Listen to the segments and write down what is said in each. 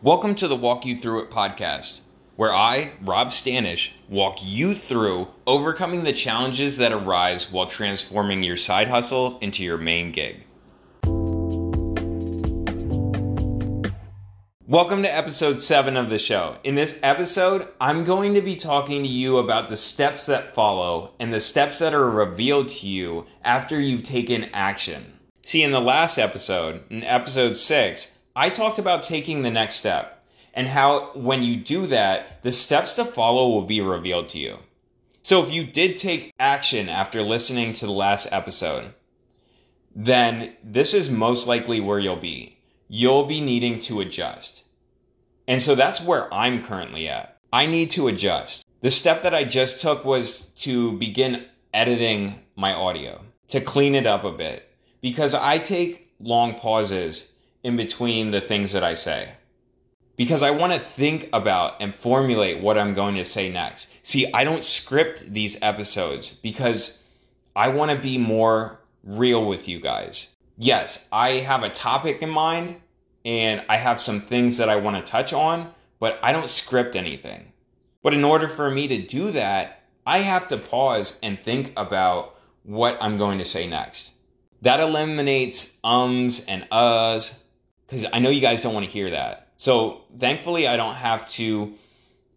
Welcome to the Walk You Through It podcast, where I, Rob Stanish, walk you through overcoming the challenges that arise while transforming your side hustle into your main gig. Welcome to episode 7 of the show. In this episode, I'm going to be talking to you about the steps that follow and the steps that are revealed to you after you've taken action. See, in the last episode, in episode 6, I talked about taking the next step and how when you do that, the steps to follow will be revealed to you. So if you did take action after listening to the last episode, then this is most likely where you'll be. You'll be needing to adjust. And so that's where I'm currently at. I need to adjust. The step that I just took was to begin editing my audio, to clean it up a bit, because I take long pauses in between the things that I say. Because I want to think about and formulate what I'm going to say next. See, I don't script these episodes because I want to be more real with you guys. Yes, I have a topic in mind and I have some things that I want to touch on, but I don't script anything. But in order for me to do that, I have to pause and think about what I'm going to say next. That eliminates ums and uhs, because I know you guys don't want to hear that. So thankfully, I don't have to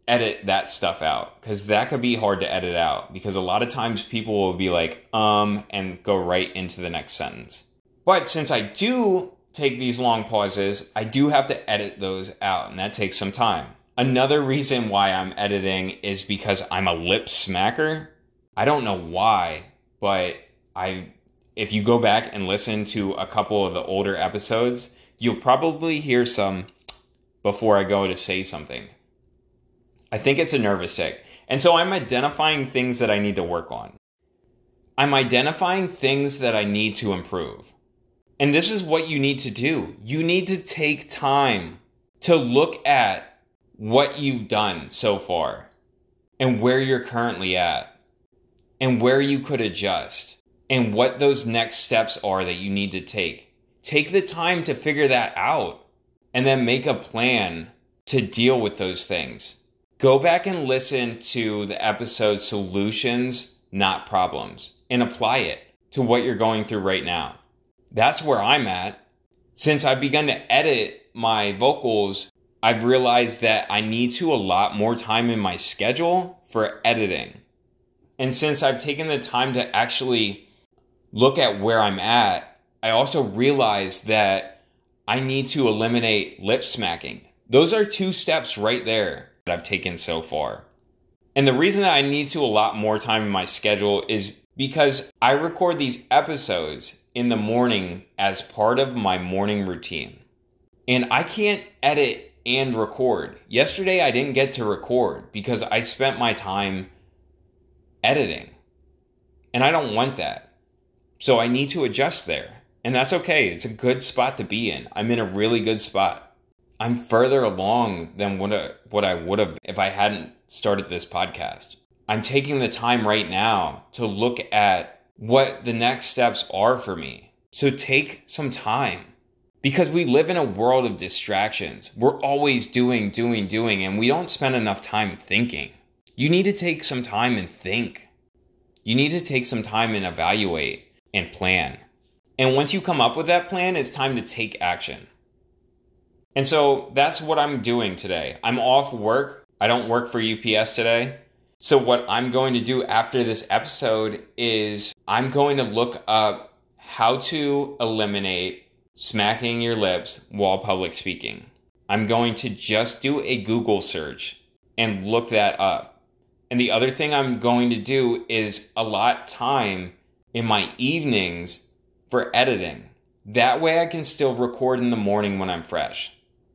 edit that stuff out because that could be hard to edit out because a lot of times people will be like, um, and go right into the next sentence. But since I do take these long pauses, I do have to edit those out, and that takes some time. Another reason why I'm editing is because I'm a lip smacker. I don't know why, but I if you go back and listen to a couple of the older episodes, you'll probably hear some before I go to say something. I think it's a nervous tick. And so I'm identifying things that I need to work on. I'm identifying things that I need to improve. And this is what you need to do. You need to take time to look at what you've done so far and where you're currently at and where you could adjust and what those next steps are that you need to take. Take the time to figure that out and then make a plan to deal with those things. Go back and listen to the episode Solutions, Not Problems, and apply it to what you're going through right now. That's where I'm at. Since I've begun to edit my vocals, I've realized that I need to allot more time in my schedule for editing. And since I've taken the time to actually look at where I'm at I also realized that I need to eliminate lip smacking. Those are two steps right there that I've taken so far. And the reason that I need to allot more time in my schedule is because I record these episodes in the morning as part of my morning routine. And I can't edit and record. Yesterday, I didn't get to record because I spent my time editing. And I don't want that. So I need to adjust there. And that's okay. It's a good spot to be in. I'm in a really good spot. I'm further along than what, a, what I would have if I hadn't started this podcast. I'm taking the time right now to look at what the next steps are for me. So take some time because we live in a world of distractions. We're always doing, doing, doing, and we don't spend enough time thinking. You need to take some time and think. You need to take some time and evaluate and plan. And once you come up with that plan, it's time to take action. And so that's what I'm doing today. I'm off work. I don't work for UPS today. So, what I'm going to do after this episode is I'm going to look up how to eliminate smacking your lips while public speaking. I'm going to just do a Google search and look that up. And the other thing I'm going to do is allot time in my evenings for editing. That way I can still record in the morning when I'm fresh.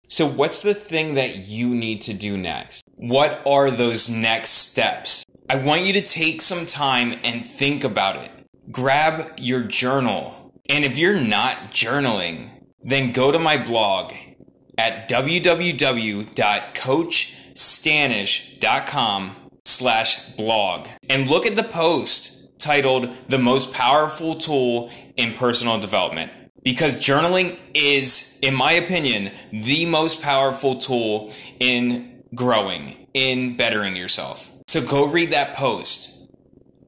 So, what's the thing that you need to do next? What are those next steps? I want you to take some time and think about it. Grab your journal. And if you're not journaling, then go to my blog at www.coachstanish.com slash blog and look at the post titled The Most Powerful Tool in Personal Development. because journaling is, in my opinion, the most powerful tool in growing, in bettering yourself. So go read that post.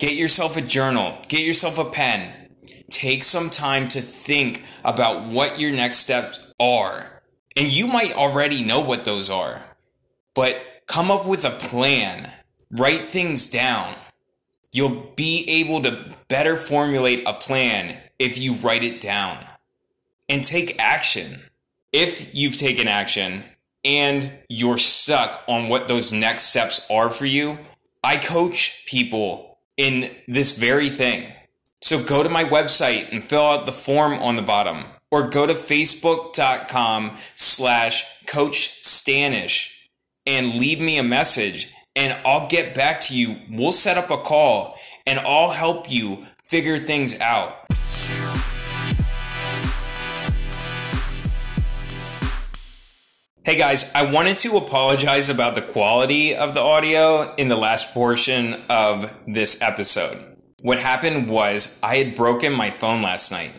Get yourself a journal, get yourself a pen. Take some time to think about what your next steps are. And you might already know what those are, but come up with a plan, write things down. You'll be able to better formulate a plan if you write it down and take action. If you've taken action and you're stuck on what those next steps are for you, I coach people in this very thing. So go to my website and fill out the form on the bottom or go to facebook.com slash coach stanish and leave me a message and I'll get back to you. We'll set up a call and I'll help you figure things out. Hey guys, I wanted to apologize about the quality of the audio in the last portion of this episode. What happened was I had broken my phone last night.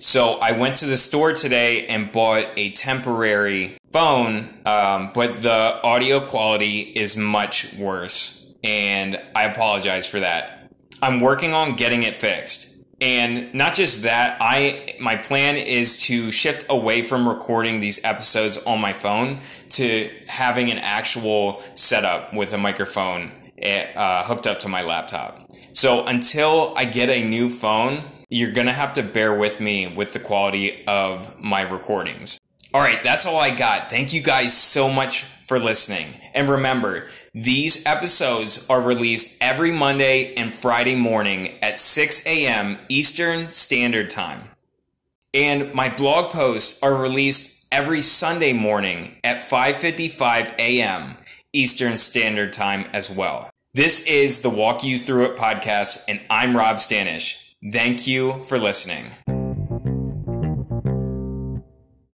So I went to the store today and bought a temporary phone, um, but the audio quality is much worse. And I apologize for that. I'm working on getting it fixed. And not just that, I my plan is to shift away from recording these episodes on my phone to having an actual setup with a microphone eh, uh, hooked up to my laptop. So until I get a new phone, you're gonna have to bear with me with the quality of my recordings. All right, that's all I got. Thank you guys so much for listening. And remember, these episodes are released every Monday and Friday morning at 6 a.m. Eastern Standard Time. And my blog posts are released every Sunday morning at 5:55 a.m. Eastern Standard Time as well. This is the Walk You Through It podcast and I'm Rob Stanish. Thank you for listening.